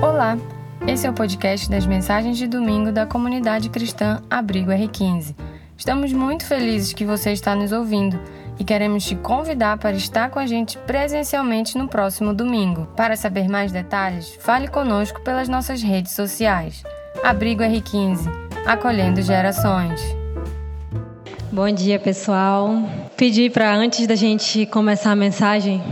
Olá, esse é o podcast das mensagens de domingo da comunidade cristã Abrigo R15. Estamos muito felizes que você está nos ouvindo e queremos te convidar para estar com a gente presencialmente no próximo domingo. Para saber mais detalhes, fale conosco pelas nossas redes sociais. Abrigo R15, acolhendo gerações. Bom dia, pessoal. Pedi para antes da gente começar a mensagem,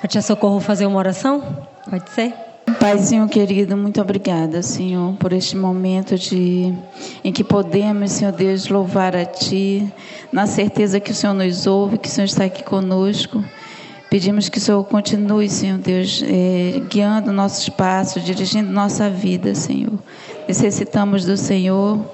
para Tia Socorro fazer uma oração? Pode ser? Paizinho querido, muito obrigada, Senhor, por este momento de em que podemos, Senhor Deus, louvar a Ti, na certeza que o Senhor nos ouve, que o Senhor está aqui conosco. Pedimos que o Senhor continue, Senhor Deus, eh, guiando nossos passos, dirigindo nossa vida, Senhor. Necessitamos do Senhor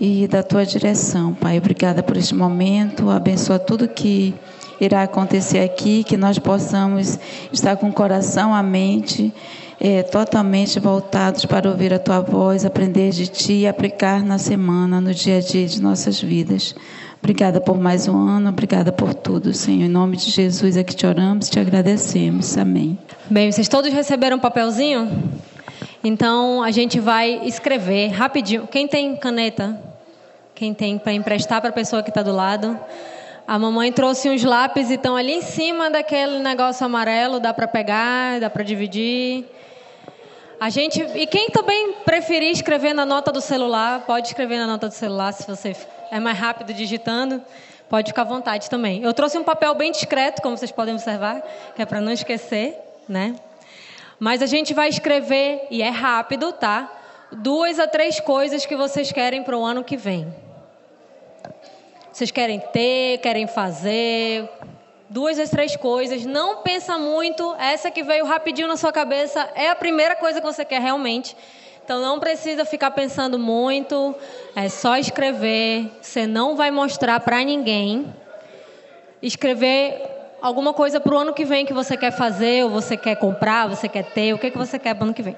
e da Tua direção, Pai. Obrigada por este momento. Abençoa tudo que irá acontecer aqui, que nós possamos estar com o coração, a mente é, totalmente voltados para ouvir a tua voz, aprender de ti e aplicar na semana, no dia a dia de nossas vidas. Obrigada por mais um ano, obrigada por tudo, Senhor. Em nome de Jesus é que te oramos, te agradecemos. Amém. Bem, vocês todos receberam um papelzinho? Então a gente vai escrever rapidinho. Quem tem caneta? Quem tem para emprestar para a pessoa que está do lado? A mamãe trouxe uns lápis e estão ali em cima daquele negócio amarelo. Dá para pegar, dá para dividir. A gente e quem também preferir escrever na nota do celular, pode escrever na nota do celular se você é mais rápido digitando. Pode ficar à vontade também. Eu trouxe um papel bem discreto, como vocês podem observar, que é para não esquecer, né? Mas a gente vai escrever e é rápido, tá? Duas a três coisas que vocês querem para o ano que vem. Vocês querem ter, querem fazer, duas das três coisas, não pensa muito, essa que veio rapidinho na sua cabeça é a primeira coisa que você quer realmente. Então não precisa ficar pensando muito, é só escrever, você não vai mostrar para ninguém. Escrever alguma coisa para o ano que vem que você quer fazer, ou você quer comprar, você quer ter, o que, que você quer para o ano que vem.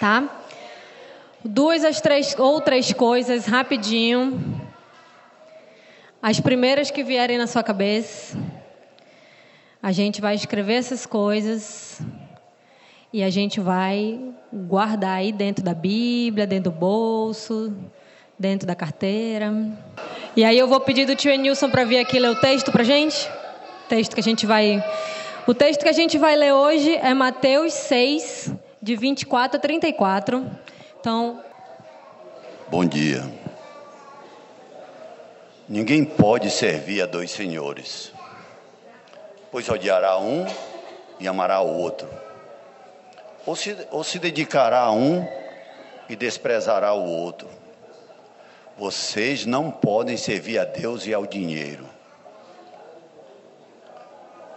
Tá? Duas as três ou três coisas, rapidinho. As primeiras que vierem na sua cabeça. A gente vai escrever essas coisas e a gente vai guardar aí dentro da Bíblia, dentro do bolso, dentro da carteira. E aí eu vou pedir do tio Enilson para vir aqui ler o texto para gente. O texto que a gente vai, o texto que a gente vai ler hoje é Mateus 6 de 24 a 34. Então, Bom dia. Ninguém pode servir a dois senhores pois odiará um e amará o outro. Ou se, ou se dedicará a um e desprezará o outro. Vocês não podem servir a Deus e ao dinheiro.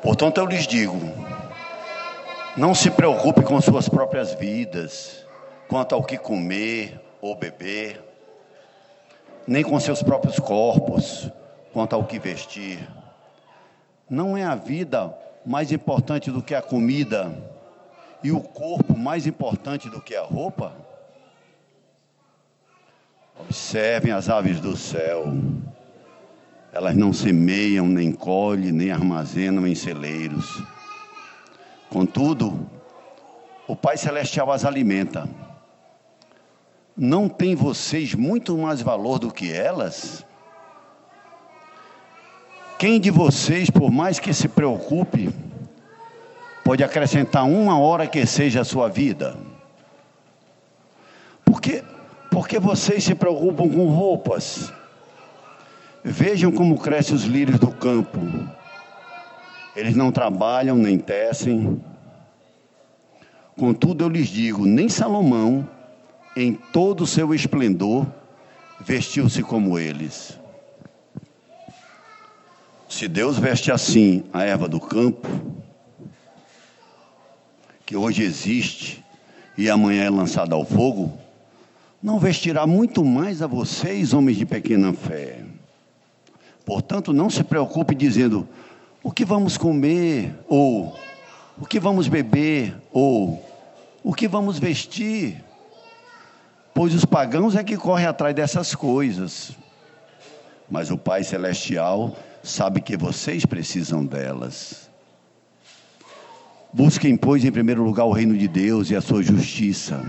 Portanto, eu lhes digo: não se preocupe com suas próprias vidas, quanto ao que comer ou beber, nem com seus próprios corpos, quanto ao que vestir. Não é a vida mais importante do que a comida e o corpo mais importante do que a roupa? Observem as aves do céu. Elas não semeiam, nem colhem, nem armazenam em celeiros. Contudo, o Pai Celestial as alimenta. Não tem vocês muito mais valor do que elas? Quem de vocês, por mais que se preocupe, pode acrescentar uma hora que seja a sua vida? Porque, porque vocês se preocupam com roupas. Vejam como crescem os lírios do campo. Eles não trabalham nem tecem. Contudo, eu lhes digo: nem Salomão, em todo o seu esplendor, vestiu-se como eles. Se Deus veste assim a erva do campo, que hoje existe e amanhã é lançada ao fogo, não vestirá muito mais a vocês, homens de pequena fé. Portanto, não se preocupe dizendo o que vamos comer, ou o que vamos beber, ou o que vamos vestir, pois os pagãos é que correm atrás dessas coisas. Mas o Pai Celestial sabe que vocês precisam delas. Busquem, pois, em primeiro lugar o reino de Deus e a sua justiça,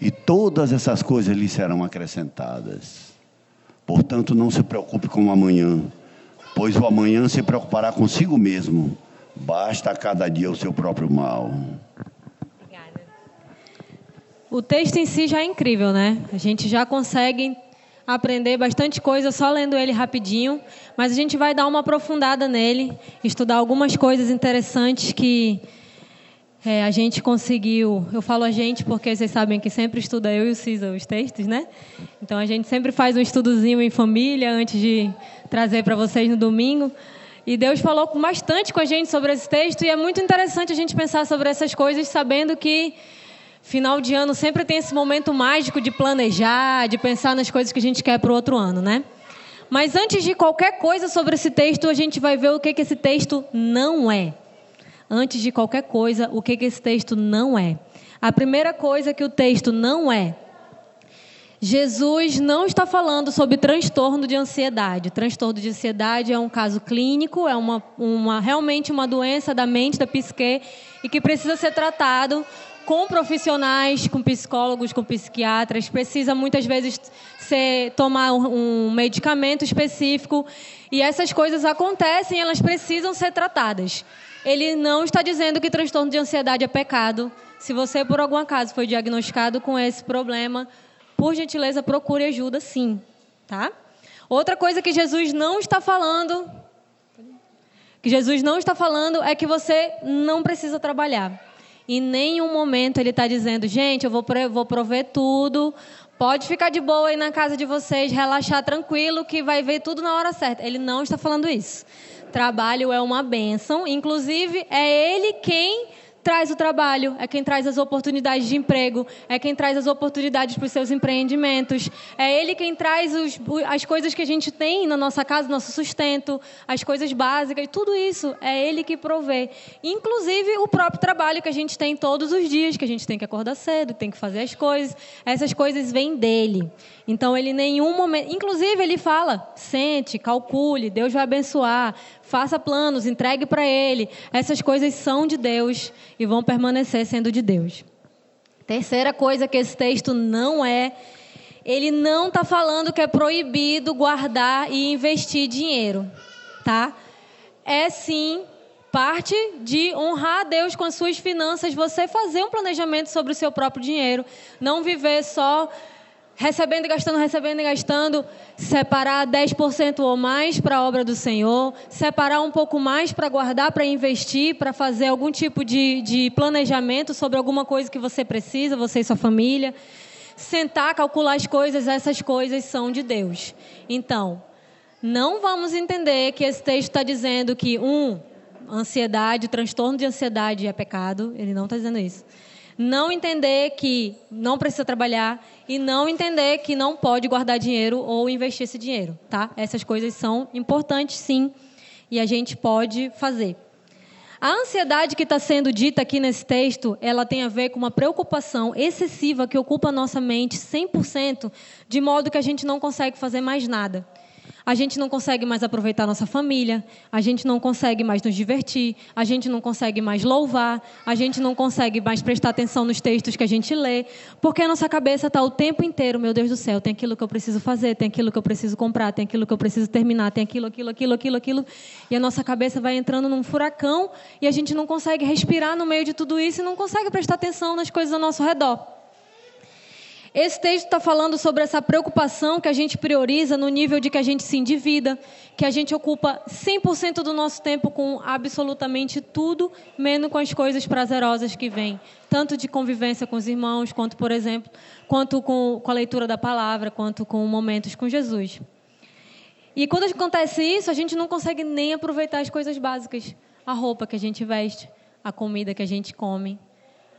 e todas essas coisas lhe serão acrescentadas. Portanto, não se preocupe com o amanhã, pois o amanhã se preocupará consigo mesmo. Basta a cada dia o seu próprio mal. Obrigada. O texto em si já é incrível, né? A gente já consegue aprender bastante coisa só lendo ele rapidinho, mas a gente vai dar uma aprofundada nele, estudar algumas coisas interessantes que é, a gente conseguiu. Eu falo a gente porque vocês sabem que sempre estuda eu e o Cisa os textos, né? Então a gente sempre faz um estudozinho em família antes de trazer para vocês no domingo. E Deus falou bastante com a gente sobre esse texto e é muito interessante a gente pensar sobre essas coisas sabendo que Final de ano sempre tem esse momento mágico de planejar, de pensar nas coisas que a gente quer para o outro ano, né? Mas antes de qualquer coisa sobre esse texto, a gente vai ver o que, que esse texto não é. Antes de qualquer coisa, o que, que esse texto não é. A primeira coisa que o texto não é. Jesus não está falando sobre transtorno de ansiedade. Transtorno de ansiedade é um caso clínico, é uma, uma realmente uma doença da mente, da psique, e que precisa ser tratado com profissionais, com psicólogos, com psiquiatras, precisa muitas vezes ser, tomar um, um medicamento específico e essas coisas acontecem, elas precisam ser tratadas. Ele não está dizendo que transtorno de ansiedade é pecado. Se você, por algum acaso, foi diagnosticado com esse problema, por gentileza, procure ajuda, sim. Tá? Outra coisa que Jesus não está falando, que Jesus não está falando, é que você não precisa trabalhar. Em nenhum momento ele está dizendo, gente, eu vou, vou prover tudo, pode ficar de boa aí na casa de vocês, relaxar tranquilo, que vai ver tudo na hora certa. Ele não está falando isso. Trabalho é uma bênção, inclusive é ele quem traz o trabalho, é quem traz as oportunidades de emprego, é quem traz as oportunidades para os seus empreendimentos, é ele quem traz os, as coisas que a gente tem na nossa casa, nosso sustento, as coisas básicas, tudo isso é ele que provê. Inclusive o próprio trabalho que a gente tem todos os dias, que a gente tem que acordar cedo, tem que fazer as coisas, essas coisas vêm dele. Então ele em nenhum momento, inclusive ele fala, sente, calcule, Deus vai abençoar, faça planos, entregue para Ele. Essas coisas são de Deus e vão permanecer sendo de Deus. Terceira coisa que esse texto não é, ele não está falando que é proibido guardar e investir dinheiro, tá? É sim parte de honrar a Deus com as suas finanças, você fazer um planejamento sobre o seu próprio dinheiro, não viver só recebendo gastando, recebendo gastando, separar 10% ou mais para a obra do Senhor, separar um pouco mais para guardar, para investir, para fazer algum tipo de, de planejamento sobre alguma coisa que você precisa, você e sua família. Sentar, calcular as coisas, essas coisas são de Deus. Então, não vamos entender que esse texto está dizendo que, um, ansiedade, transtorno de ansiedade é pecado. Ele não está dizendo isso não entender que não precisa trabalhar e não entender que não pode guardar dinheiro ou investir esse dinheiro, tá? Essas coisas são importantes, sim, e a gente pode fazer. A ansiedade que está sendo dita aqui nesse texto, ela tem a ver com uma preocupação excessiva que ocupa a nossa mente 100%, de modo que a gente não consegue fazer mais nada a gente não consegue mais aproveitar nossa família, a gente não consegue mais nos divertir, a gente não consegue mais louvar, a gente não consegue mais prestar atenção nos textos que a gente lê, porque a nossa cabeça está o tempo inteiro, meu Deus do céu, tem aquilo que eu preciso fazer, tem aquilo que eu preciso comprar, tem aquilo que eu preciso terminar, tem aquilo, aquilo, aquilo, aquilo, aquilo, e a nossa cabeça vai entrando num furacão e a gente não consegue respirar no meio de tudo isso e não consegue prestar atenção nas coisas ao nosso redor. Esse texto está falando sobre essa preocupação que a gente prioriza no nível de que a gente se endivida, que a gente ocupa 100% do nosso tempo com absolutamente tudo, menos com as coisas prazerosas que vêm, tanto de convivência com os irmãos, quanto, por exemplo, quanto com, com a leitura da palavra, quanto com momentos com Jesus. E quando acontece isso, a gente não consegue nem aproveitar as coisas básicas, a roupa que a gente veste, a comida que a gente come,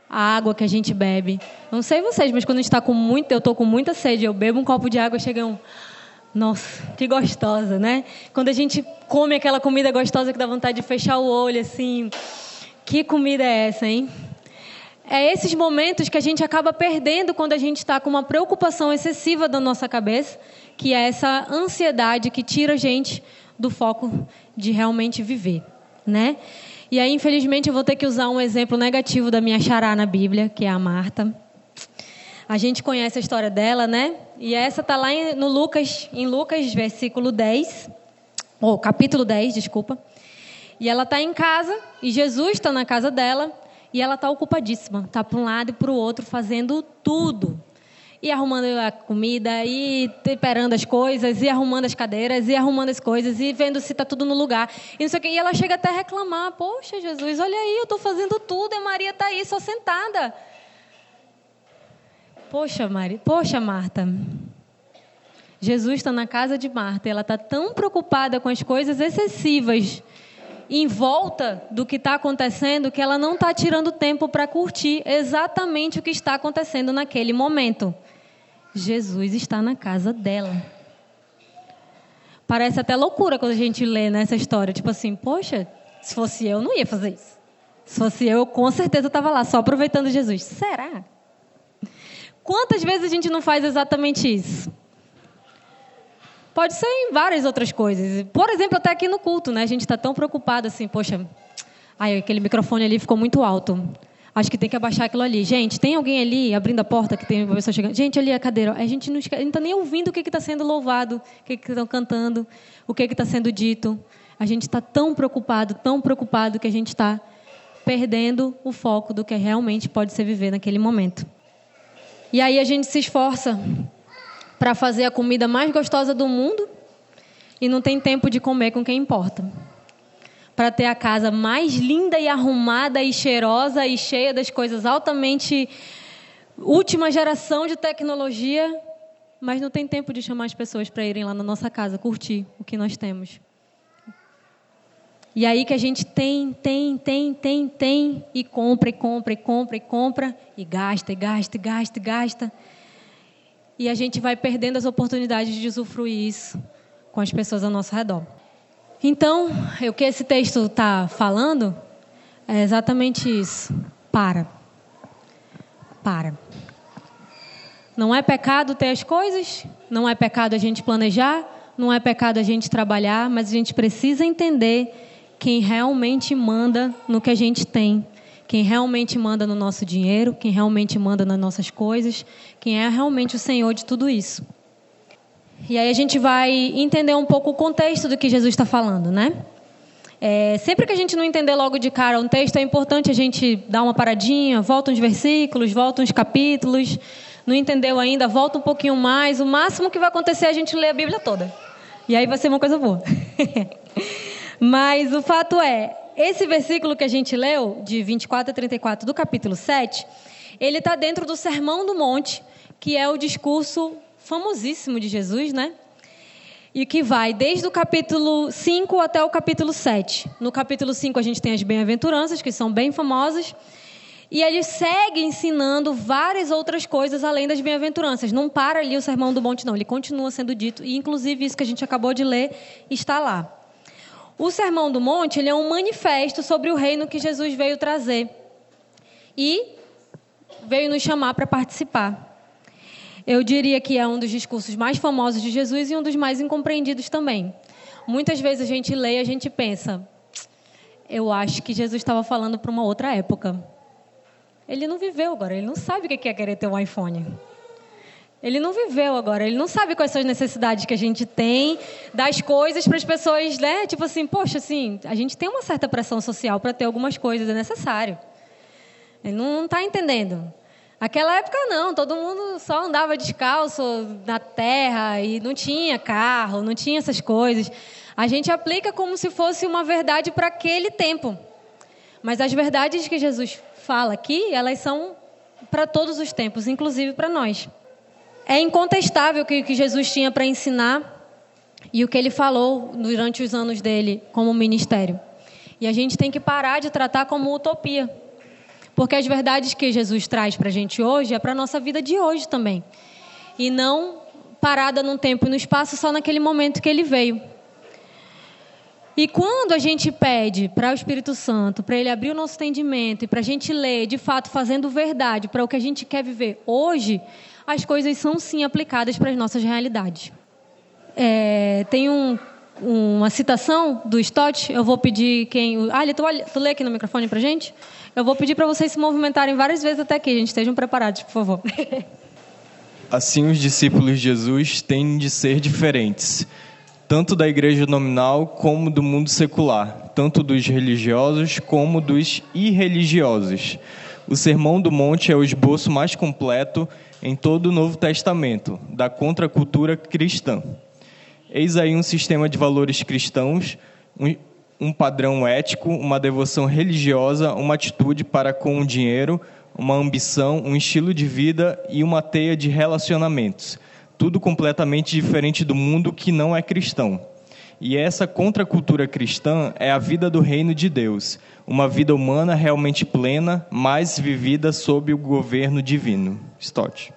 a água que a gente bebe. Não sei vocês, mas quando a gente está com muito, eu estou com muita sede, eu bebo um copo de água, chega um, nossa, que gostosa, né? Quando a gente come aquela comida gostosa que dá vontade de fechar o olho, assim, que comida é essa, hein? É esses momentos que a gente acaba perdendo quando a gente está com uma preocupação excessiva da nossa cabeça, que é essa ansiedade que tira a gente do foco de realmente viver, né? E aí, infelizmente, eu vou ter que usar um exemplo negativo da minha xará na Bíblia, que é a Marta. A gente conhece a história dela, né? E essa está lá no Lucas, em Lucas, versículo 10, ou capítulo 10, desculpa. E ela está em casa, e Jesus está na casa dela, e ela está ocupadíssima. Está para um lado e para o outro, fazendo tudo. E arrumando a comida, e temperando as coisas, e arrumando as cadeiras, e arrumando as coisas, e vendo se está tudo no lugar. E, não sei o quê. e ela chega até a reclamar: Poxa, Jesus, olha aí, eu estou fazendo tudo, e Maria está aí só sentada. Poxa, Maria, poxa, Marta. Jesus está na casa de Marta, ela está tão preocupada com as coisas excessivas em volta do que está acontecendo que ela não está tirando tempo para curtir exatamente o que está acontecendo naquele momento. Jesus está na casa dela. Parece até loucura quando a gente lê nessa história. Tipo assim, poxa, se fosse eu, não ia fazer isso. Se fosse eu, com certeza estava lá, só aproveitando Jesus. Será? Quantas vezes a gente não faz exatamente isso? Pode ser em várias outras coisas. Por exemplo, até aqui no culto, né? A gente está tão preocupado assim, poxa, ai, aquele microfone ali ficou muito alto. Acho que tem que abaixar aquilo ali. Gente, tem alguém ali abrindo a porta que tem uma pessoa chegando? Gente, ali é a cadeira. A gente não está nem ouvindo o que está sendo louvado, o que estão cantando, o que está sendo dito. A gente está tão preocupado, tão preocupado que a gente está perdendo o foco do que realmente pode ser viver naquele momento. E aí a gente se esforça para fazer a comida mais gostosa do mundo e não tem tempo de comer com quem importa. Para ter a casa mais linda e arrumada e cheirosa e cheia das coisas altamente última geração de tecnologia, mas não tem tempo de chamar as pessoas para irem lá na nossa casa curtir o que nós temos. E aí que a gente tem, tem, tem, tem, tem, e compra, e compra, e compra, e compra, e gasta, e gasta, e gasta, e gasta. A gente vai perdendo as oportunidades de usufruir isso com as pessoas ao nosso redor. Então, o que esse texto está falando é exatamente isso. Para. Para. Não é pecado ter as coisas, não é pecado a gente planejar, não é pecado a gente trabalhar, mas a gente precisa entender quem realmente manda no que a gente tem quem realmente manda no nosso dinheiro, quem realmente manda nas nossas coisas, quem é realmente o Senhor de tudo isso. E aí a gente vai entender um pouco o contexto do que Jesus está falando, né? É, sempre que a gente não entender logo de cara um texto, é importante a gente dar uma paradinha, volta uns versículos, volta uns capítulos. Não entendeu ainda, volta um pouquinho mais. O máximo que vai acontecer é a gente ler a Bíblia toda. E aí vai ser uma coisa boa. Mas o fato é, esse versículo que a gente leu, de 24 a 34 do capítulo 7, ele está dentro do Sermão do Monte, que é o discurso famosíssimo de Jesus, né? E que vai desde o capítulo 5 até o capítulo 7. No capítulo 5 a gente tem as bem-aventuranças, que são bem famosas. E ele segue ensinando várias outras coisas além das bem-aventuranças. Não para ali o Sermão do Monte, não. Ele continua sendo dito. E, inclusive, isso que a gente acabou de ler está lá. O Sermão do Monte ele é um manifesto sobre o reino que Jesus veio trazer e veio nos chamar para participar. Eu diria que é um dos discursos mais famosos de Jesus e um dos mais incompreendidos também. Muitas vezes a gente lê e a gente pensa, eu acho que Jesus estava falando para uma outra época. Ele não viveu agora, ele não sabe o que é querer ter um iPhone. Ele não viveu agora, ele não sabe quais são as necessidades que a gente tem das coisas para as pessoas, né? Tipo assim, poxa, assim, a gente tem uma certa pressão social para ter algumas coisas, é necessário. Ele não está entendendo. Aquela época não, todo mundo só andava descalço na terra e não tinha carro, não tinha essas coisas. A gente aplica como se fosse uma verdade para aquele tempo. Mas as verdades que Jesus fala aqui, elas são para todos os tempos, inclusive para nós. É incontestável que o que Jesus tinha para ensinar e o que ele falou durante os anos dele como ministério. E a gente tem que parar de tratar como utopia. Porque as verdades que Jesus traz para a gente hoje é para a nossa vida de hoje também. E não parada num tempo e no espaço só naquele momento que ele veio. E quando a gente pede para o Espírito Santo, para ele abrir o nosso entendimento e para a gente ler, de fato, fazendo verdade para o que a gente quer viver hoje, as coisas são sim aplicadas para as nossas realidades. É, tem um uma citação do Stott, eu vou pedir quem. Ah, tu, tu lê aqui no microfone para gente? Eu vou pedir para vocês se movimentarem várias vezes até aqui, gente. Estejam preparados, por favor. Assim, os discípulos de Jesus têm de ser diferentes, tanto da igreja nominal como do mundo secular, tanto dos religiosos como dos irreligiosos. O Sermão do Monte é o esboço mais completo em todo o Novo Testamento da contracultura cristã. Eis aí um sistema de valores cristãos, um, padrão ético, uma devoção religiosa, uma atitude para com o dinheiro, uma ambição, um estilo de vida e uma teia de relacionamentos. Tudo completamente diferente do mundo que não é cristão. E essa contracultura cristã é a vida do reino de Deus, uma vida humana realmente plena, mas vivida sob o governo divino. Stott.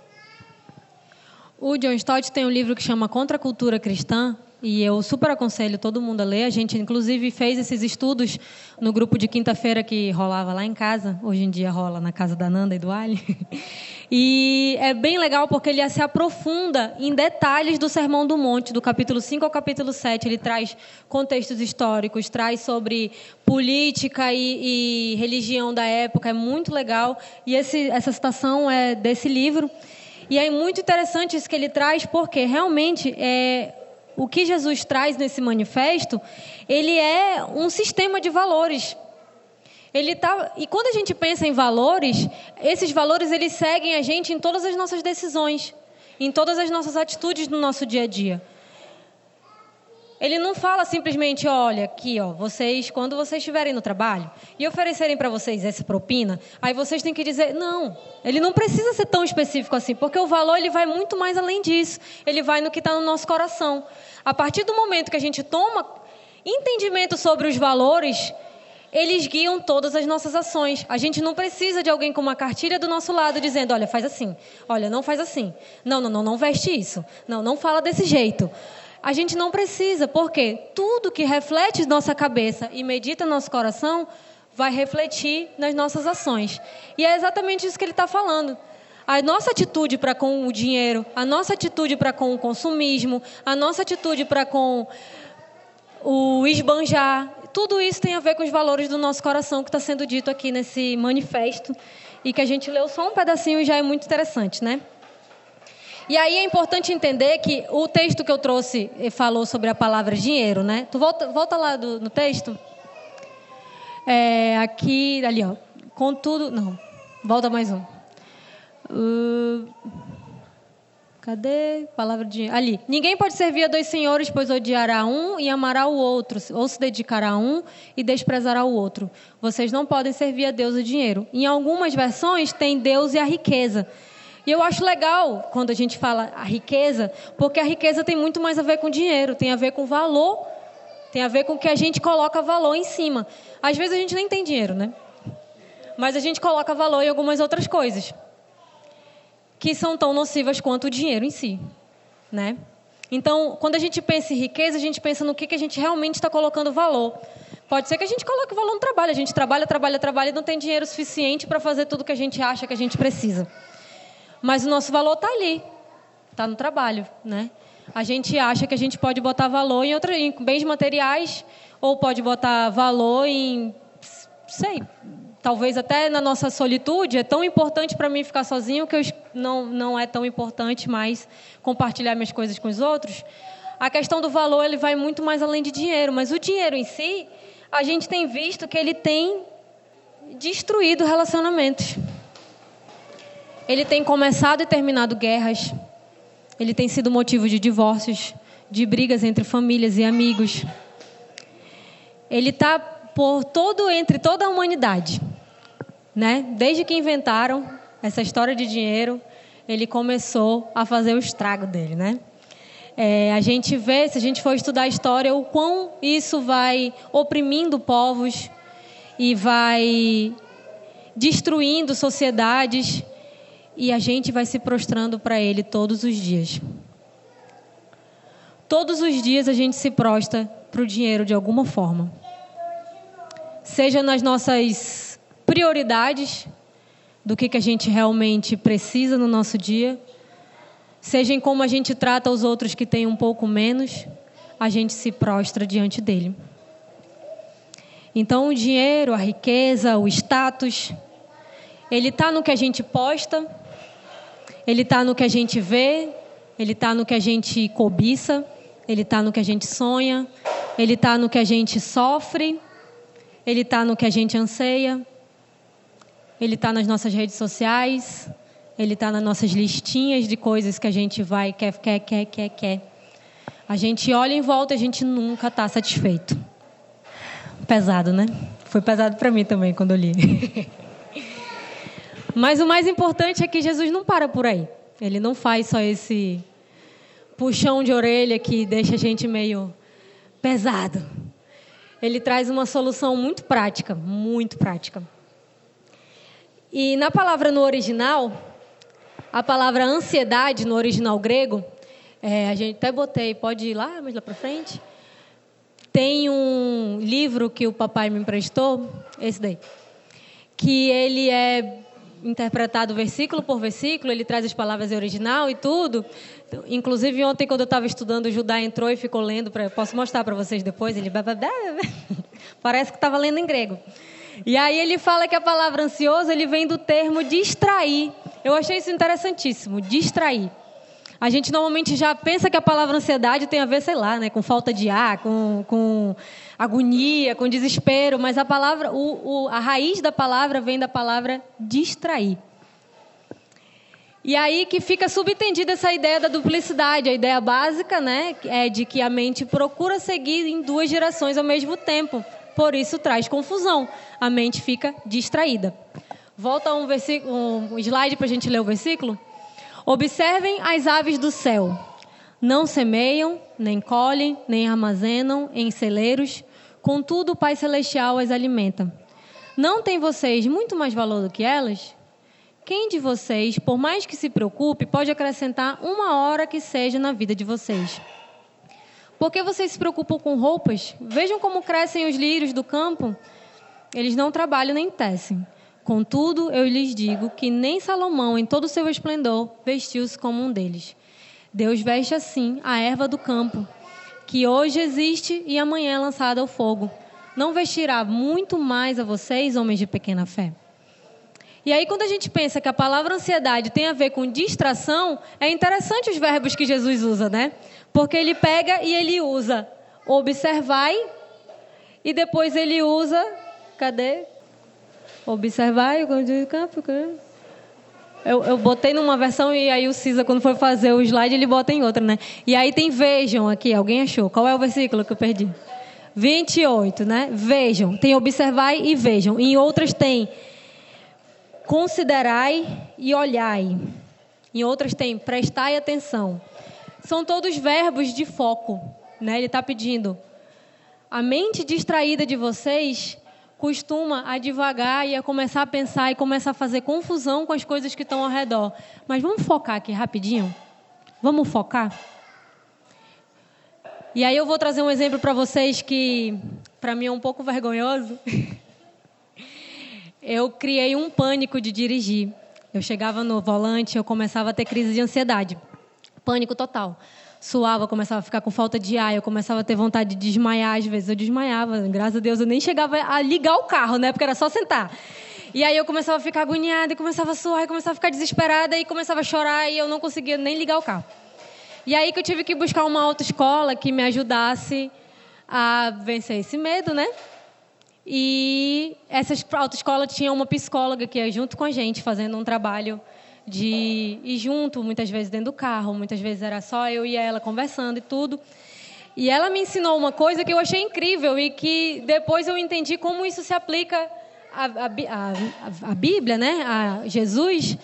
O John Stott tem um livro que chama Contra a Cultura Cristã, e eu super aconselho todo mundo a ler. A gente, inclusive, fez esses estudos no grupo de quinta-feira que rolava lá em casa. Hoje em dia rola na casa da Nanda e do Ali. E é bem legal porque ele se aprofunda em detalhes do Sermão do Monte, do capítulo 5 ao capítulo 7. Ele traz contextos históricos, traz sobre política e, e religião da época. É muito legal. E esse, essa citação é desse livro. E é muito interessante isso que ele traz, porque realmente é, o que Jesus traz nesse manifesto, ele é um sistema de valores. Ele tá, e quando a gente pensa em valores, esses valores eles seguem a gente em todas as nossas decisões, em todas as nossas atitudes no nosso dia a dia. Ele não fala simplesmente, olha, aqui, ó, vocês, quando vocês estiverem no trabalho e oferecerem para vocês essa propina, aí vocês têm que dizer, não. Ele não precisa ser tão específico assim, porque o valor ele vai muito mais além disso. Ele vai no que está no nosso coração. A partir do momento que a gente toma entendimento sobre os valores, eles guiam todas as nossas ações. A gente não precisa de alguém com uma cartilha do nosso lado dizendo: olha, faz assim, olha, não faz assim, não, não, não, não veste isso, não, não fala desse jeito. A gente não precisa, porque tudo que reflete nossa cabeça e medita nosso coração vai refletir nas nossas ações. E é exatamente isso que ele está falando. A nossa atitude para com o dinheiro, a nossa atitude para com o consumismo, a nossa atitude para com o esbanjar, tudo isso tem a ver com os valores do nosso coração que está sendo dito aqui nesse manifesto e que a gente leu só um pedacinho e já é muito interessante, né? E aí é importante entender que o texto que eu trouxe eh, falou sobre a palavra dinheiro, né? Tu volta, volta lá do, no texto. É, aqui, ali, ó. Contudo, não. Volta mais um. Uh, cadê? Palavra de. Ali. Ninguém pode servir a dois senhores, pois odiará um e amará o outro, ou se dedicará a um e desprezará o outro. Vocês não podem servir a Deus e dinheiro. Em algumas versões tem Deus e a riqueza. E eu acho legal quando a gente fala a riqueza, porque a riqueza tem muito mais a ver com dinheiro, tem a ver com valor, tem a ver com que a gente coloca valor em cima. Às vezes a gente nem tem dinheiro, né? Mas a gente coloca valor em algumas outras coisas que são tão nocivas quanto o dinheiro em si, né? Então, quando a gente pensa em riqueza, a gente pensa no que, que a gente realmente está colocando valor. Pode ser que a gente coloque valor no trabalho. A gente trabalha, trabalha, trabalha e não tem dinheiro suficiente para fazer tudo que a gente acha que a gente precisa. Mas o nosso valor está ali, está no trabalho, né? A gente acha que a gente pode botar valor em, outra, em bens materiais ou pode botar valor em, sei, talvez até na nossa solitude é tão importante para mim ficar sozinho que eu não não é tão importante mais compartilhar minhas coisas com os outros. A questão do valor ele vai muito mais além de dinheiro, mas o dinheiro em si a gente tem visto que ele tem destruído relacionamentos. Ele tem começado e terminado guerras. Ele tem sido motivo de divórcios, de brigas entre famílias e amigos. Ele está por todo entre toda a humanidade, né? Desde que inventaram essa história de dinheiro, ele começou a fazer o estrago dele, né? É, a gente vê, se a gente for estudar a história, o quão isso vai oprimindo povos e vai destruindo sociedades e a gente vai se prostrando para Ele todos os dias. Todos os dias a gente se prostra para o dinheiro de alguma forma. Seja nas nossas prioridades, do que, que a gente realmente precisa no nosso dia, seja em como a gente trata os outros que têm um pouco menos. a gente se prostra diante dele. Então, o dinheiro, a riqueza, o status, ele está no que a gente posta, ele está no que a gente vê, ele está no que a gente cobiça, ele está no que a gente sonha, ele está no que a gente sofre, ele está no que a gente anseia, ele está nas nossas redes sociais, ele está nas nossas listinhas de coisas que a gente vai, quer, quer, quer, quer, quer. A gente olha em volta e a gente nunca está satisfeito. Pesado, né? Foi pesado para mim também quando eu li. Mas o mais importante é que Jesus não para por aí. Ele não faz só esse puxão de orelha que deixa a gente meio pesado. Ele traz uma solução muito prática, muito prática. E na palavra no original, a palavra ansiedade no original grego, é, a gente até botei, pode ir lá, mais lá para frente. Tem um livro que o papai me emprestou, esse daí, que ele é interpretado versículo por versículo, ele traz as palavras original e tudo. Inclusive, ontem, quando eu estava estudando, o Judá entrou e ficou lendo, pra, posso mostrar para vocês depois, ele parece que estava lendo em grego. E aí ele fala que a palavra ansioso ele vem do termo distrair. Eu achei isso interessantíssimo, distrair. A gente normalmente já pensa que a palavra ansiedade tem a ver, sei lá, né, com falta de ar, com, com agonia, com desespero, mas a palavra, o, o, a raiz da palavra vem da palavra distrair. E aí que fica subentendida essa ideia da duplicidade. A ideia básica né, é de que a mente procura seguir em duas direções ao mesmo tempo. Por isso traz confusão. A mente fica distraída. Volta um, um slide para a gente ler o versículo. Observem as aves do céu. Não semeiam, nem colhem, nem armazenam em celeiros, contudo o Pai Celestial as alimenta. Não tem vocês muito mais valor do que elas? Quem de vocês, por mais que se preocupe, pode acrescentar uma hora que seja na vida de vocês? Por que vocês se preocupam com roupas? Vejam como crescem os lírios do campo. Eles não trabalham nem tecem. Contudo, eu lhes digo que nem Salomão, em todo o seu esplendor, vestiu-se como um deles. Deus veste assim a erva do campo, que hoje existe e amanhã é lançada ao fogo. Não vestirá muito mais a vocês, homens de pequena fé? E aí, quando a gente pensa que a palavra ansiedade tem a ver com distração, é interessante os verbos que Jesus usa, né? Porque ele pega e ele usa observai e depois ele usa, cadê? Observar o campo. Eu, eu botei numa versão e aí o Cisa, quando foi fazer o slide, ele bota em outra, né? E aí tem vejam aqui, alguém achou? Qual é o versículo que eu perdi? 28, né? Vejam. Tem observar e vejam. Em outras tem considerai e olhai. Em outras tem prestai atenção. São todos verbos de foco, né? Ele está pedindo. A mente distraída de vocês costuma a devagar e a começar a pensar e começar a fazer confusão com as coisas que estão ao redor. Mas vamos focar aqui rapidinho? Vamos focar? E aí eu vou trazer um exemplo para vocês que para mim é um pouco vergonhoso. eu criei um pânico de dirigir. Eu chegava no volante, eu começava a ter crise de ansiedade. Pânico total suava, começava a ficar com falta de ar, eu começava a ter vontade de desmaiar, às vezes eu desmaiava, graças a Deus eu nem chegava a ligar o carro, né, porque era só sentar. E aí eu começava a ficar agoniada, e começava a suar, e começava a ficar desesperada, e começava a chorar, e eu não conseguia nem ligar o carro. E aí que eu tive que buscar uma autoescola que me ajudasse a vencer esse medo, né? E essa autoescola tinha uma psicóloga que ia junto com a gente, fazendo um trabalho de ir junto, muitas vezes dentro do carro, muitas vezes era só eu e ela conversando e tudo. E ela me ensinou uma coisa que eu achei incrível e que depois eu entendi como isso se aplica à, à, à Bíblia, né? a Jesus,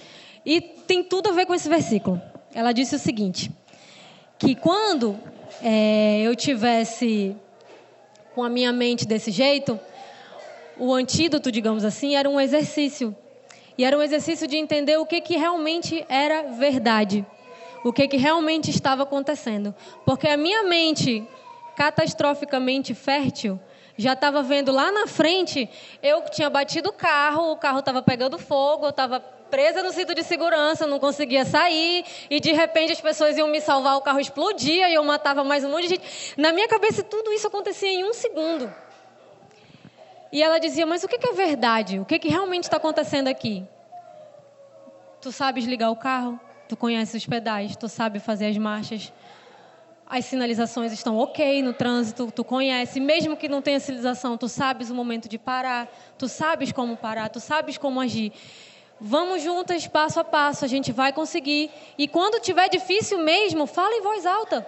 e tem tudo a ver com esse versículo. Ela disse o seguinte: que quando é, eu tivesse com a minha mente desse jeito, o antídoto, digamos assim, era um exercício e era um exercício de entender o que, que realmente era verdade. O que, que realmente estava acontecendo. Porque a minha mente, catastroficamente fértil, já estava vendo lá na frente, eu tinha batido o carro, o carro estava pegando fogo, eu estava presa no cinto de segurança, não conseguia sair, e de repente as pessoas iam me salvar, o carro explodia e eu matava mais um monte de gente. Na minha cabeça, tudo isso acontecia em um segundo. E ela dizia: Mas o que é verdade? O que realmente está acontecendo aqui? Tu sabes ligar o carro? Tu conheces os pedais? Tu sabe fazer as marchas? As sinalizações estão ok no trânsito, tu conhece, mesmo que não tenha sinalização, tu sabes o momento de parar, tu sabes como parar, tu sabes como agir. Vamos juntas, passo a passo, a gente vai conseguir. E quando tiver difícil mesmo, fala em voz alta.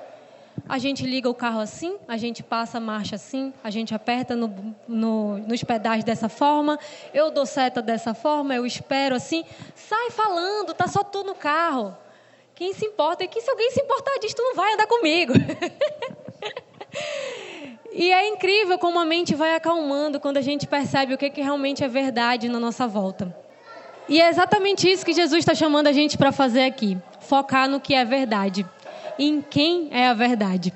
A gente liga o carro assim, a gente passa a marcha assim, a gente aperta no, no, nos pedais dessa forma, eu dou seta dessa forma, eu espero assim. Sai falando, tá só tu no carro. Quem se importa? E que se alguém se importar disso, tu não vai andar comigo. e é incrível como a mente vai acalmando quando a gente percebe o que, que realmente é verdade na nossa volta. E é exatamente isso que Jesus está chamando a gente para fazer aqui: focar no que é verdade, em quem é a verdade.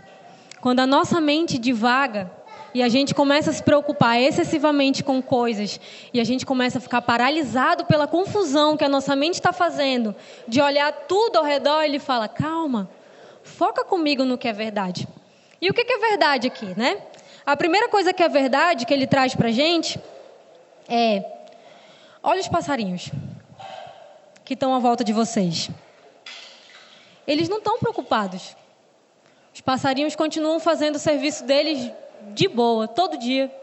Quando a nossa mente divaga e a gente começa a se preocupar excessivamente com coisas e a gente começa a ficar paralisado pela confusão que a nossa mente está fazendo, de olhar tudo ao redor, ele fala: calma, foca comigo no que é verdade. E o que é verdade aqui, né? A primeira coisa que é verdade que ele traz para gente é Olha os passarinhos que estão à volta de vocês. Eles não estão preocupados. Os passarinhos continuam fazendo o serviço deles de boa, todo dia.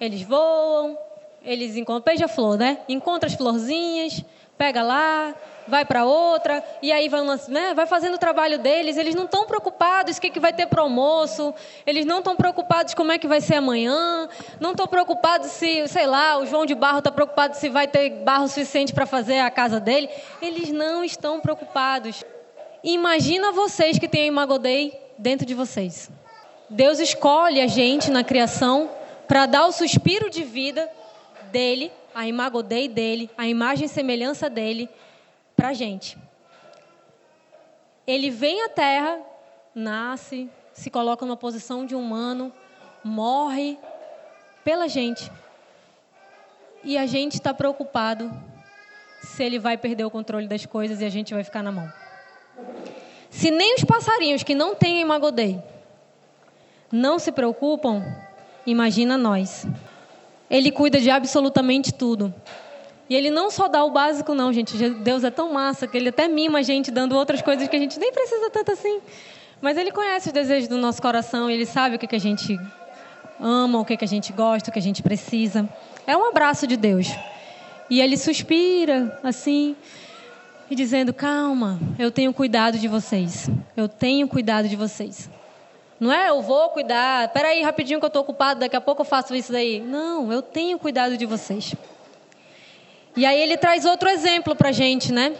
Eles voam, eles encontram beija-flor, né? Encontra as florzinhas, pega lá, vai para outra, e aí vai, né, vai fazendo o trabalho deles. Eles não estão preocupados o que, vai ter para almoço, eles não estão preocupados como é que vai ser amanhã, não estão preocupados se, sei lá, o João de Barro está preocupado se vai ter barro suficiente para fazer a casa dele. Eles não estão preocupados. Imagina vocês que têm a Imagodei dentro de vocês. Deus escolhe a gente na criação para dar o suspiro de vida dele a imagodei dele, a imagem e semelhança dele para a gente. Ele vem à Terra, nasce, se coloca numa posição de humano, morre pela gente. E a gente está preocupado se ele vai perder o controle das coisas e a gente vai ficar na mão. Se nem os passarinhos que não têm imagodei não se preocupam, imagina nós. Ele cuida de absolutamente tudo. E ele não só dá o básico, não, gente. Deus é tão massa que ele até mima a gente dando outras coisas que a gente nem precisa tanto assim. Mas ele conhece os desejos do nosso coração, ele sabe o que, que a gente ama, o que, que a gente gosta, o que a gente precisa. É um abraço de Deus. E ele suspira, assim, e dizendo: Calma, eu tenho cuidado de vocês. Eu tenho cuidado de vocês. Não é eu vou cuidar, peraí rapidinho que eu estou ocupado, daqui a pouco eu faço isso daí. Não, eu tenho cuidado de vocês. E aí ele traz outro exemplo para a gente, né?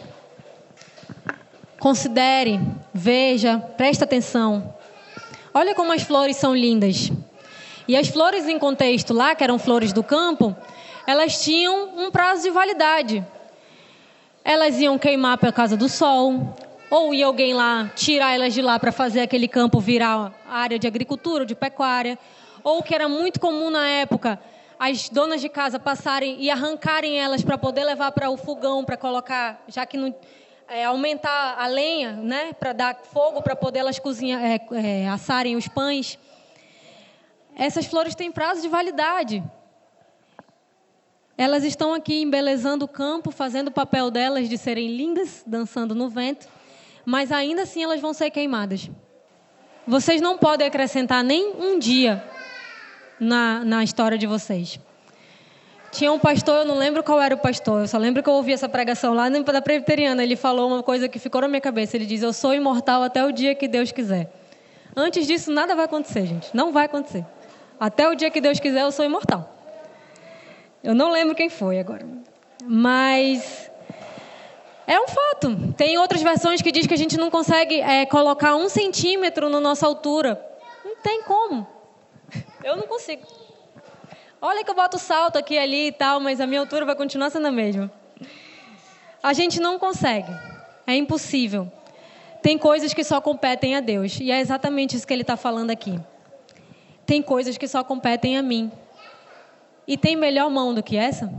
Considere, veja, presta atenção. Olha como as flores são lindas. E as flores em contexto lá, que eram flores do campo, elas tinham um prazo de validade. Elas iam queimar por causa do sol, ou ia alguém lá tirar elas de lá para fazer aquele campo virar área de agricultura, de pecuária, ou que era muito comum na época, as donas de casa passarem e arrancarem elas para poder levar para o fogão para colocar, já que não é, aumentar a lenha, né, para dar fogo para poder elas cozinhar, é, é, assarem os pães. Essas flores têm prazo de validade. Elas estão aqui embelezando o campo, fazendo o papel delas de serem lindas, dançando no vento mas ainda assim elas vão ser queimadas. Vocês não podem acrescentar nem um dia na, na história de vocês. Tinha um pastor, eu não lembro qual era o pastor, eu só lembro que eu ouvi essa pregação lá da Presbiteriana. Ele falou uma coisa que ficou na minha cabeça. Ele diz: Eu sou imortal até o dia que Deus quiser. Antes disso, nada vai acontecer, gente. Não vai acontecer. Até o dia que Deus quiser, eu sou imortal. Eu não lembro quem foi agora. Mas é um fato. Tem outras versões que diz que a gente não consegue é, colocar um centímetro na nossa altura. Não tem como. Eu não consigo. Olha que eu boto salto aqui ali e tal, mas a minha altura vai continuar sendo a mesma. A gente não consegue. É impossível. Tem coisas que só competem a Deus. E é exatamente isso que ele está falando aqui. Tem coisas que só competem a mim. E tem melhor mão do que essa?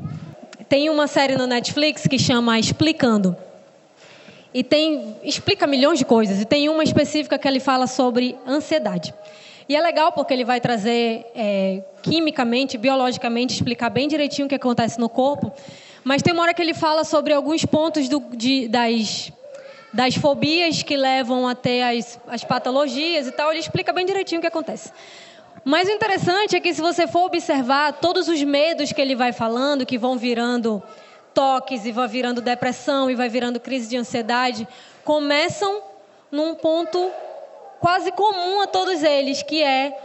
tem uma série no Netflix que chama Explicando. E tem explica milhões de coisas. E tem uma específica que ele fala sobre ansiedade. E é legal porque ele vai trazer é, quimicamente, biologicamente, explicar bem direitinho o que acontece no corpo. Mas tem uma hora que ele fala sobre alguns pontos do, de, das, das fobias que levam até as, as patologias e tal. Ele explica bem direitinho o que acontece. Mas o interessante é que se você for observar todos os medos que ele vai falando, que vão virando toques e vai virando depressão e vai virando crise de ansiedade, começam num ponto quase comum a todos eles, que é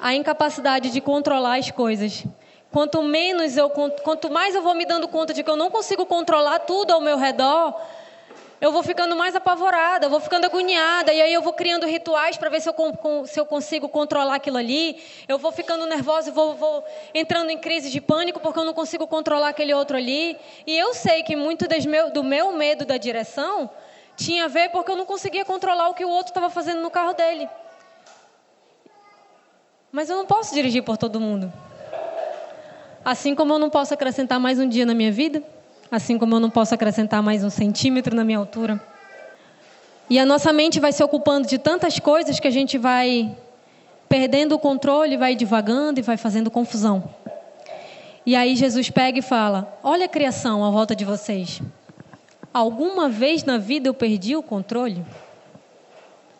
a incapacidade de controlar as coisas. Quanto menos eu, quanto mais eu vou me dando conta de que eu não consigo controlar tudo ao meu redor, eu vou ficando mais apavorada, eu vou ficando agoniada, e aí eu vou criando rituais para ver se eu, se eu, consigo controlar aquilo ali. Eu vou ficando nervosa vou, vou, entrando em crise de pânico porque eu não consigo controlar aquele outro ali. E eu sei que muito meu, do meu medo da direção tinha a ver porque eu não conseguia controlar o que o outro estava fazendo no carro dele. Mas eu não posso dirigir por todo mundo. Assim como eu não posso acrescentar mais um dia na minha vida assim como eu não posso acrescentar mais um centímetro na minha altura. E a nossa mente vai se ocupando de tantas coisas que a gente vai perdendo o controle, vai divagando e vai fazendo confusão. E aí Jesus pega e fala: Olha a criação à volta de vocês. Alguma vez na vida eu perdi o controle?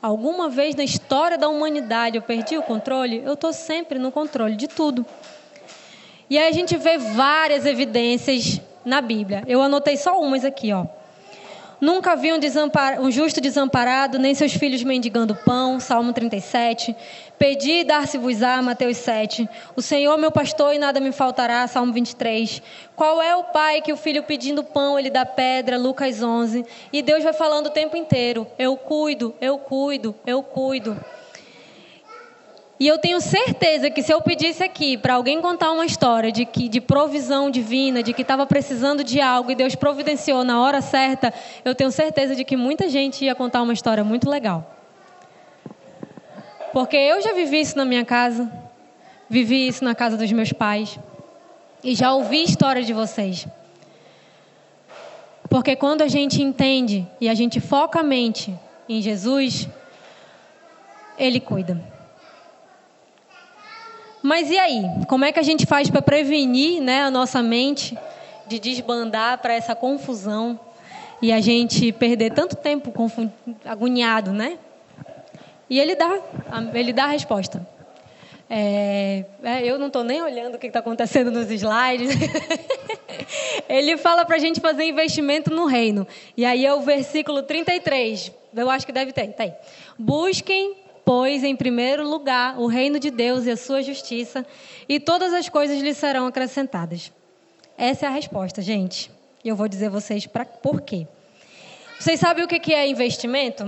Alguma vez na história da humanidade eu perdi o controle? Eu estou sempre no controle de tudo. E aí a gente vê várias evidências na Bíblia. Eu anotei só umas aqui, ó. Nunca vi um, um, justo desamparado, nem seus filhos mendigando pão, Salmo 37. Pedi e dar-se-vos-á, Mateus 7. O Senhor meu pastor e nada me faltará, Salmo 23. Qual é o pai que o filho pedindo pão, ele dá pedra, Lucas 11. E Deus vai falando o tempo inteiro, eu cuido, eu cuido, eu cuido. E eu tenho certeza que se eu pedisse aqui para alguém contar uma história de que de provisão divina, de que estava precisando de algo e Deus providenciou na hora certa, eu tenho certeza de que muita gente ia contar uma história muito legal. Porque eu já vivi isso na minha casa, vivi isso na casa dos meus pais e já ouvi história de vocês. Porque quando a gente entende e a gente foca a mente em Jesus, Ele cuida. Mas e aí? Como é que a gente faz para prevenir né, a nossa mente de desbandar para essa confusão e a gente perder tanto tempo agoniado, né? E ele dá, ele dá a resposta. É, é, eu não estou nem olhando o que está acontecendo nos slides. ele fala para a gente fazer investimento no reino. E aí é o versículo 33. Eu acho que deve ter. Tá aí. Busquem pois, em primeiro lugar o reino de Deus e a sua justiça, e todas as coisas lhe serão acrescentadas. Essa é a resposta, gente. E eu vou dizer vocês pra, por quê. Vocês sabem o que é investimento?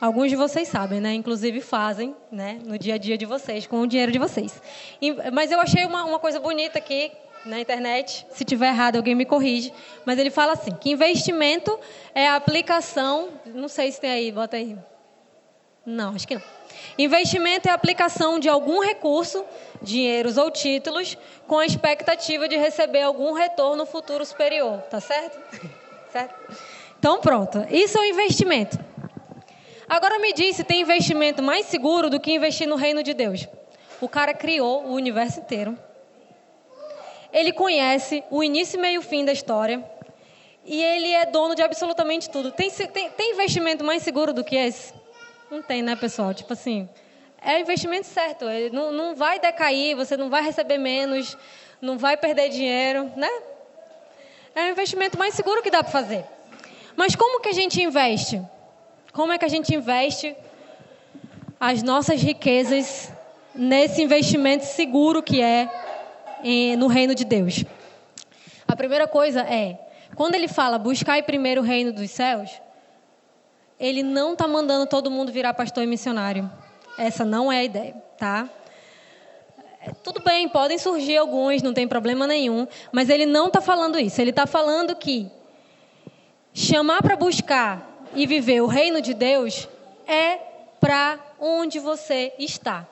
Alguns de vocês sabem, né? Inclusive fazem, né? No dia a dia de vocês, com o dinheiro de vocês. Mas eu achei uma, uma coisa bonita aqui na internet. Se tiver errado, alguém me corrige. Mas ele fala assim: que investimento é a aplicação. Não sei se tem aí, bota aí. Não, acho que não. Investimento é a aplicação de algum recurso, dinheiros ou títulos, com a expectativa de receber algum retorno futuro superior. Tá certo? certo? Então, pronto. Isso é um investimento. Agora me diz se tem investimento mais seguro do que investir no reino de Deus. O cara criou o universo inteiro. Ele conhece o início, meio e fim da história. E ele é dono de absolutamente tudo. Tem, tem, tem investimento mais seguro do que esse? Não tem, né, pessoal? Tipo assim, é investimento certo. Ele não, não vai decair, você não vai receber menos, não vai perder dinheiro, né? É o investimento mais seguro que dá para fazer. Mas como que a gente investe? Como é que a gente investe as nossas riquezas nesse investimento seguro que é no reino de Deus? A primeira coisa é, quando ele fala buscar primeiro o reino dos céus, ele não está mandando todo mundo virar pastor e missionário. Essa não é a ideia, tá? É, tudo bem, podem surgir alguns, não tem problema nenhum, mas ele não está falando isso. Ele está falando que chamar para buscar e viver o reino de Deus é para onde você está.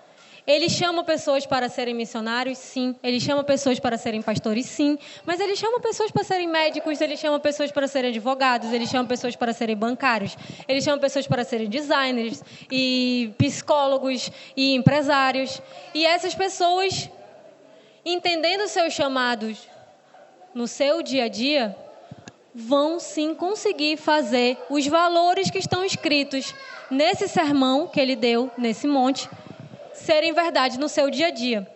Ele chama pessoas para serem missionários, sim. Ele chama pessoas para serem pastores, sim. Mas ele chama pessoas para serem médicos, ele chama pessoas para serem advogados, ele chama pessoas para serem bancários, ele chama pessoas para serem designers e psicólogos e empresários. E essas pessoas, entendendo seus chamados no seu dia a dia, vão sim conseguir fazer os valores que estão escritos nesse sermão que ele deu nesse monte serem verdade no seu dia a dia.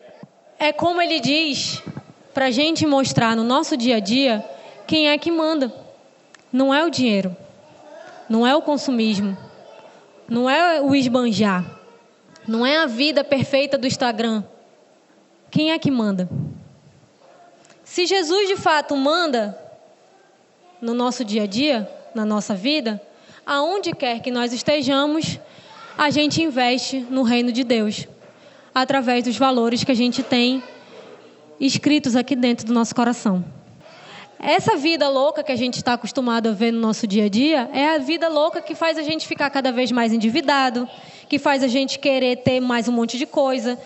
É como ele diz para a gente mostrar no nosso dia a dia quem é que manda. Não é o dinheiro, não é o consumismo, não é o esbanjar, não é a vida perfeita do Instagram. Quem é que manda? Se Jesus de fato manda no nosso dia a dia, na nossa vida, aonde quer que nós estejamos, a gente investe no reino de Deus, através dos valores que a gente tem escritos aqui dentro do nosso coração. Essa vida louca que a gente está acostumado a ver no nosso dia a dia é a vida louca que faz a gente ficar cada vez mais endividado, que faz a gente querer ter mais um monte de coisa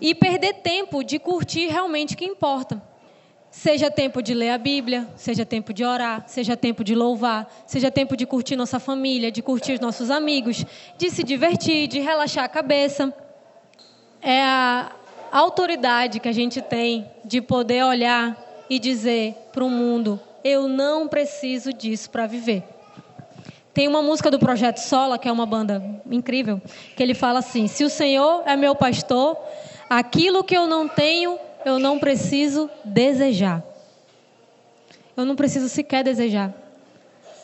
e perder tempo de curtir realmente o que importa. Seja tempo de ler a Bíblia, seja tempo de orar, seja tempo de louvar, seja tempo de curtir nossa família, de curtir os nossos amigos, de se divertir, de relaxar a cabeça. É a autoridade que a gente tem de poder olhar e dizer para o mundo: eu não preciso disso para viver. Tem uma música do Projeto Sola, que é uma banda incrível, que ele fala assim: Se o Senhor é meu pastor, aquilo que eu não tenho, eu não preciso desejar. Eu não preciso sequer desejar.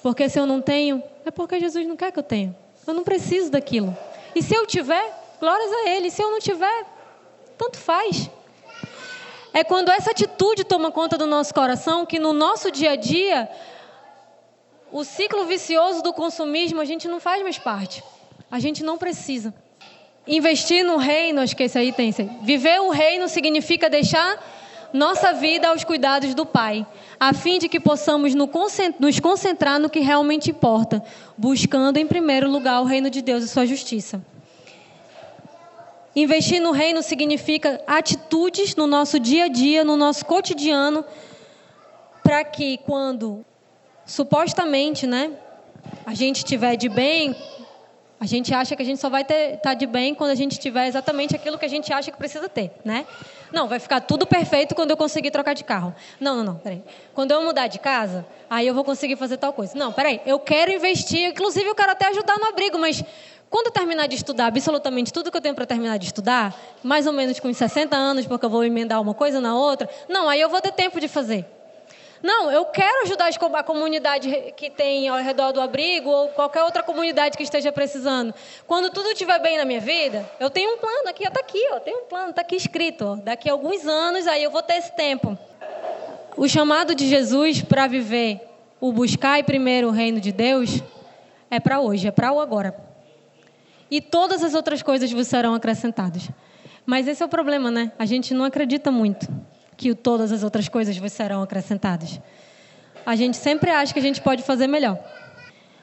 Porque se eu não tenho, é porque Jesus não quer que eu tenha. Eu não preciso daquilo. E se eu tiver, glórias a Ele. Se eu não tiver, tanto faz. É quando essa atitude toma conta do nosso coração que no nosso dia a dia, o ciclo vicioso do consumismo a gente não faz mais parte. A gente não precisa. Investir no reino, acho que esse aí tem. Viver o reino significa deixar nossa vida aos cuidados do Pai, a fim de que possamos nos concentrar no que realmente importa, buscando em primeiro lugar o reino de Deus e sua justiça. Investir no reino significa atitudes no nosso dia a dia, no nosso cotidiano, para que quando supostamente, né, a gente estiver de bem, a gente acha que a gente só vai estar tá de bem quando a gente tiver exatamente aquilo que a gente acha que precisa ter, né? Não, vai ficar tudo perfeito quando eu conseguir trocar de carro. Não, não, não, peraí. Quando eu mudar de casa, aí eu vou conseguir fazer tal coisa. Não, peraí, eu quero investir, inclusive eu quero até ajudar no abrigo, mas quando eu terminar de estudar absolutamente tudo que eu tenho para terminar de estudar, mais ou menos com uns 60 anos, porque eu vou emendar uma coisa na outra, não, aí eu vou ter tempo de fazer. Não, eu quero ajudar a comunidade que tem ao redor do abrigo ou qualquer outra comunidade que esteja precisando. Quando tudo estiver bem na minha vida, eu tenho um plano aqui, está aqui, ó, tenho um plano, está aqui escrito. Ó, daqui a alguns anos, aí eu vou ter esse tempo. O chamado de Jesus para viver o buscar e primeiro o reino de Deus é para hoje, é para o agora. E todas as outras coisas vos serão acrescentadas. Mas esse é o problema, né? A gente não acredita muito que todas as outras coisas vos serão acrescentadas. A gente sempre acha que a gente pode fazer melhor.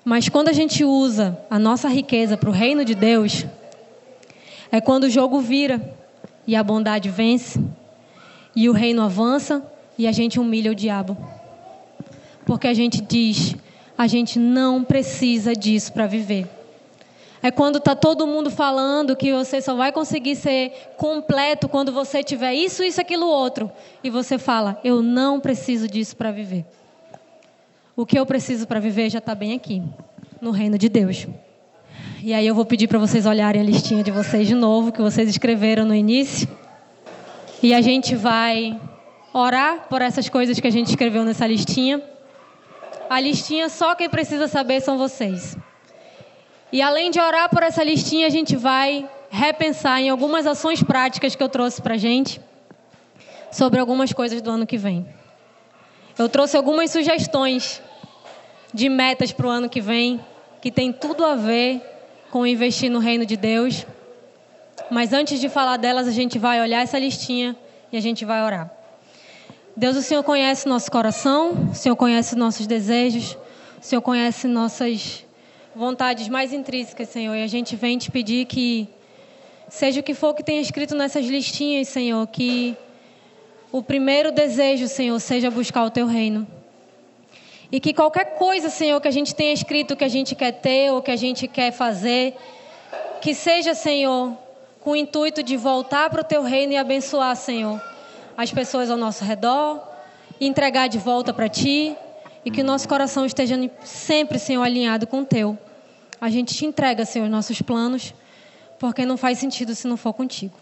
Mas quando a gente usa a nossa riqueza para o reino de Deus, é quando o jogo vira e a bondade vence, e o reino avança e a gente humilha o diabo. Porque a gente diz: a gente não precisa disso para viver. É quando está todo mundo falando que você só vai conseguir ser completo quando você tiver isso, isso, aquilo, outro. E você fala: Eu não preciso disso para viver. O que eu preciso para viver já está bem aqui, no reino de Deus. E aí eu vou pedir para vocês olharem a listinha de vocês de novo, que vocês escreveram no início. E a gente vai orar por essas coisas que a gente escreveu nessa listinha. A listinha só quem precisa saber são vocês. E além de orar por essa listinha, a gente vai repensar em algumas ações práticas que eu trouxe para gente sobre algumas coisas do ano que vem. Eu trouxe algumas sugestões de metas para o ano que vem que tem tudo a ver com investir no reino de Deus. Mas antes de falar delas, a gente vai olhar essa listinha e a gente vai orar. Deus, o Senhor conhece nosso coração, o Senhor conhece nossos desejos, o Senhor conhece nossas vontades mais intrínsecas, Senhor, e a gente vem te pedir que Seja o que for que tenha escrito nessas listinhas, Senhor, que o primeiro desejo, Senhor, seja buscar o teu reino. E que qualquer coisa, Senhor, que a gente tenha escrito que a gente quer ter ou que a gente quer fazer, que seja, Senhor, com o intuito de voltar para o teu reino e abençoar, Senhor, as pessoas ao nosso redor, entregar de volta para ti, e que o nosso coração esteja sempre, Senhor, alinhado com o teu. A gente te entrega, Senhor, os nossos planos, porque não faz sentido se não for contigo.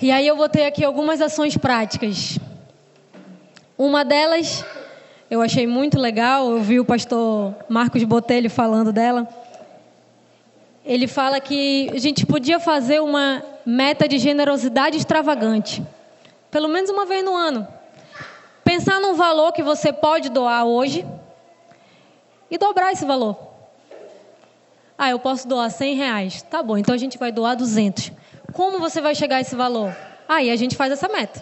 E aí eu botei aqui algumas ações práticas. Uma delas eu achei muito legal, eu vi o pastor Marcos Botelho falando dela. Ele fala que a gente podia fazer uma meta de generosidade extravagante, pelo menos uma vez no ano. Pensar num valor que você pode doar hoje e dobrar esse valor. Ah, eu posso doar 100 reais. Tá bom, então a gente vai doar 200. Como você vai chegar a esse valor? Aí a gente faz essa meta.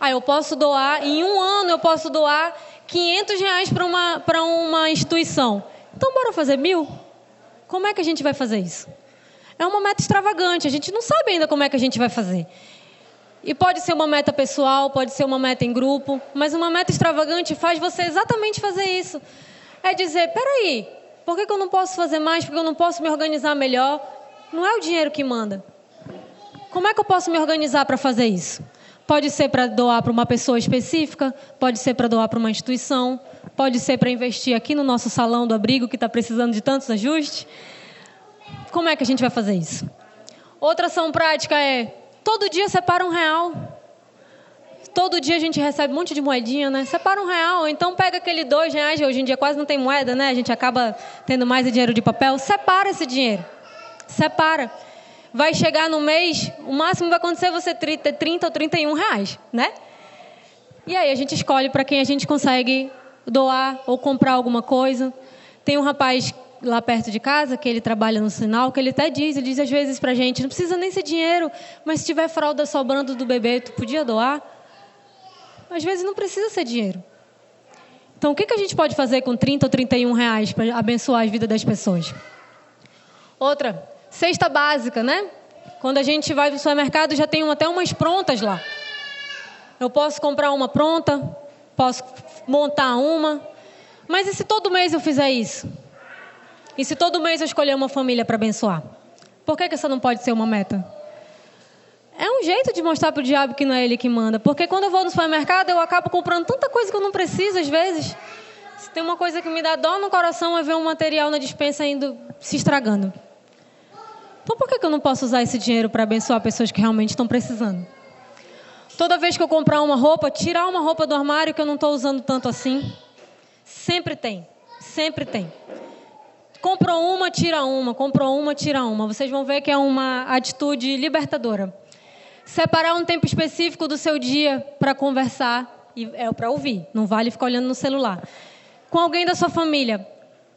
Ah, eu posso doar, em um ano eu posso doar 500 reais para uma, uma instituição. Então, bora fazer mil? Como é que a gente vai fazer isso? É uma meta extravagante, a gente não sabe ainda como é que a gente vai fazer. E pode ser uma meta pessoal, pode ser uma meta em grupo, mas uma meta extravagante faz você exatamente fazer isso. É dizer, peraí, por que, que eu não posso fazer mais? Porque eu não posso me organizar melhor? Não é o dinheiro que manda. Como é que eu posso me organizar para fazer isso? Pode ser para doar para uma pessoa específica, pode ser para doar para uma instituição, pode ser para investir aqui no nosso salão do abrigo que está precisando de tantos ajustes. Como é que a gente vai fazer isso? Outra ação prática é todo dia separa um real. Todo dia a gente recebe um monte de moedinha, né? Separa um real, então pega aquele dois reais, hoje em dia quase não tem moeda, né? A gente acaba tendo mais dinheiro de papel. Separa esse dinheiro. Separa vai chegar no mês, o máximo vai acontecer você ter 30 ou 31 reais, né? E aí a gente escolhe para quem a gente consegue doar ou comprar alguma coisa. Tem um rapaz lá perto de casa que ele trabalha no sinal, que ele até diz, ele diz às vezes para a gente, não precisa nem ser dinheiro, mas se tiver fralda sobrando do bebê, tu podia doar? Às vezes não precisa ser dinheiro. Então, o que, que a gente pode fazer com 30 ou 31 reais para abençoar a vida das pessoas? Outra, Cesta básica, né? Quando a gente vai no supermercado, já tem até umas prontas lá. Eu posso comprar uma pronta, posso montar uma. Mas e se todo mês eu fizer isso? E se todo mês eu escolher uma família para abençoar? Por que, que essa não pode ser uma meta? É um jeito de mostrar para o diabo que não é ele que manda. Porque quando eu vou no supermercado, eu acabo comprando tanta coisa que eu não preciso às vezes. Se tem uma coisa que me dá dó no coração é ver um material na dispensa indo se estragando. Então por que eu não posso usar esse dinheiro para abençoar pessoas que realmente estão precisando? Toda vez que eu comprar uma roupa, tirar uma roupa do armário que eu não estou usando tanto assim. Sempre tem. Sempre tem. Comprou uma, tira uma. Comprou uma, tira uma. Vocês vão ver que é uma atitude libertadora. Separar um tempo específico do seu dia para conversar. E é para ouvir. Não vale ficar olhando no celular. Com alguém da sua família.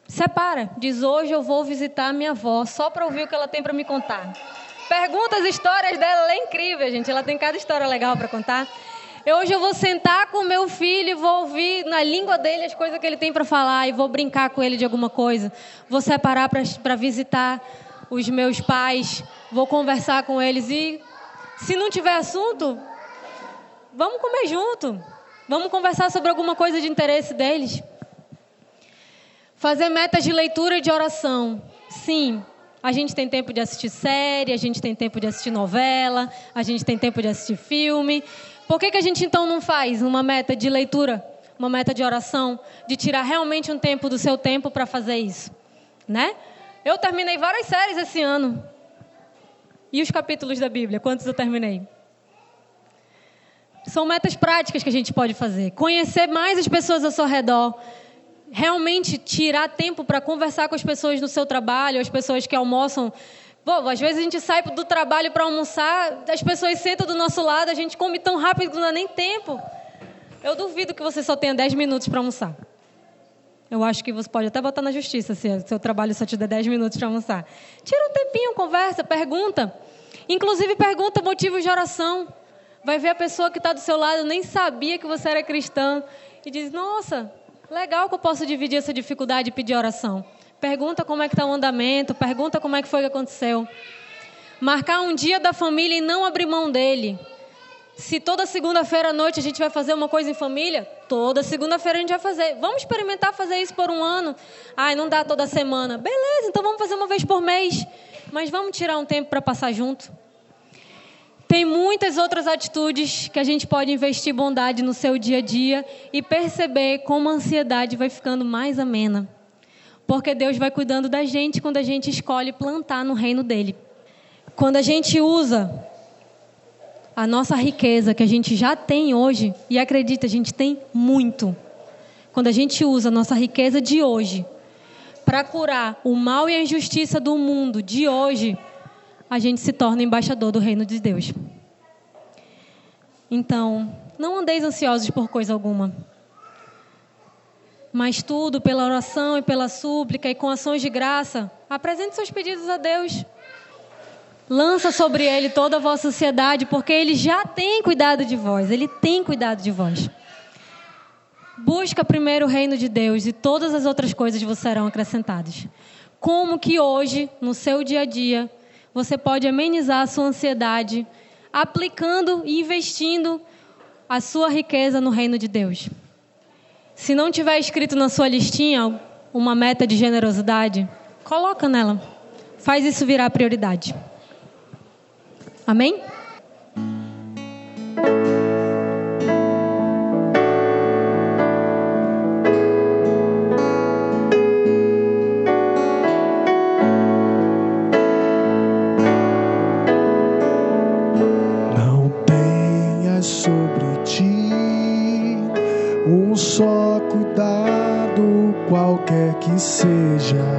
Separa. Diz: hoje eu vou visitar minha avó só para ouvir o que ela tem para me contar. Pergunta as histórias dela, ela é incrível, gente. Ela tem cada história legal para contar. Hoje eu vou sentar com meu filho e vou ouvir na língua dele as coisas que ele tem para falar e vou brincar com ele de alguma coisa. Vou separar para visitar os meus pais, vou conversar com eles e se não tiver assunto, vamos comer junto. Vamos conversar sobre alguma coisa de interesse deles. Fazer metas de leitura e de oração. Sim, a gente tem tempo de assistir série, a gente tem tempo de assistir novela, a gente tem tempo de assistir filme. Por que, que a gente então não faz uma meta de leitura, uma meta de oração, de tirar realmente um tempo do seu tempo para fazer isso? Né? Eu terminei várias séries esse ano. E os capítulos da Bíblia, quantos eu terminei? São metas práticas que a gente pode fazer. Conhecer mais as pessoas ao seu redor, realmente tirar tempo para conversar com as pessoas no seu trabalho, as pessoas que almoçam. Pô, às vezes a gente sai do trabalho para almoçar, as pessoas sentam do nosso lado, a gente come tão rápido que não dá nem tempo. Eu duvido que você só tenha 10 minutos para almoçar. Eu acho que você pode até botar na justiça se o seu trabalho só te der 10 minutos para almoçar. Tira um tempinho, conversa, pergunta. Inclusive, pergunta motivos de oração. Vai ver a pessoa que está do seu lado, nem sabia que você era cristã, e diz: Nossa, Legal que eu posso dividir essa dificuldade e pedir oração. Pergunta como é que está o andamento, pergunta como é que foi que aconteceu. Marcar um dia da família e não abrir mão dele. Se toda segunda-feira à noite a gente vai fazer uma coisa em família, toda segunda-feira a gente vai fazer. Vamos experimentar fazer isso por um ano. Ai, não dá toda semana. Beleza, então vamos fazer uma vez por mês. Mas vamos tirar um tempo para passar junto. Tem muitas outras atitudes que a gente pode investir bondade no seu dia a dia e perceber como a ansiedade vai ficando mais amena. Porque Deus vai cuidando da gente quando a gente escolhe plantar no reino dele. Quando a gente usa a nossa riqueza que a gente já tem hoje, e acredita, a gente tem muito. Quando a gente usa a nossa riqueza de hoje para curar o mal e a injustiça do mundo de hoje, a gente se torna embaixador do reino de Deus. Então, não andeis ansiosos por coisa alguma. Mas tudo pela oração e pela súplica e com ações de graça, apresente seus pedidos a Deus. Lança sobre ele toda a vossa ansiedade, porque ele já tem cuidado de vós, ele tem cuidado de vós. Busca primeiro o reino de Deus e todas as outras coisas vos serão acrescentadas. Como que hoje, no seu dia a dia, você pode amenizar a sua ansiedade aplicando e investindo a sua riqueza no reino de Deus. Se não tiver escrito na sua listinha uma meta de generosidade, coloca nela. Faz isso virar prioridade. Amém? seja.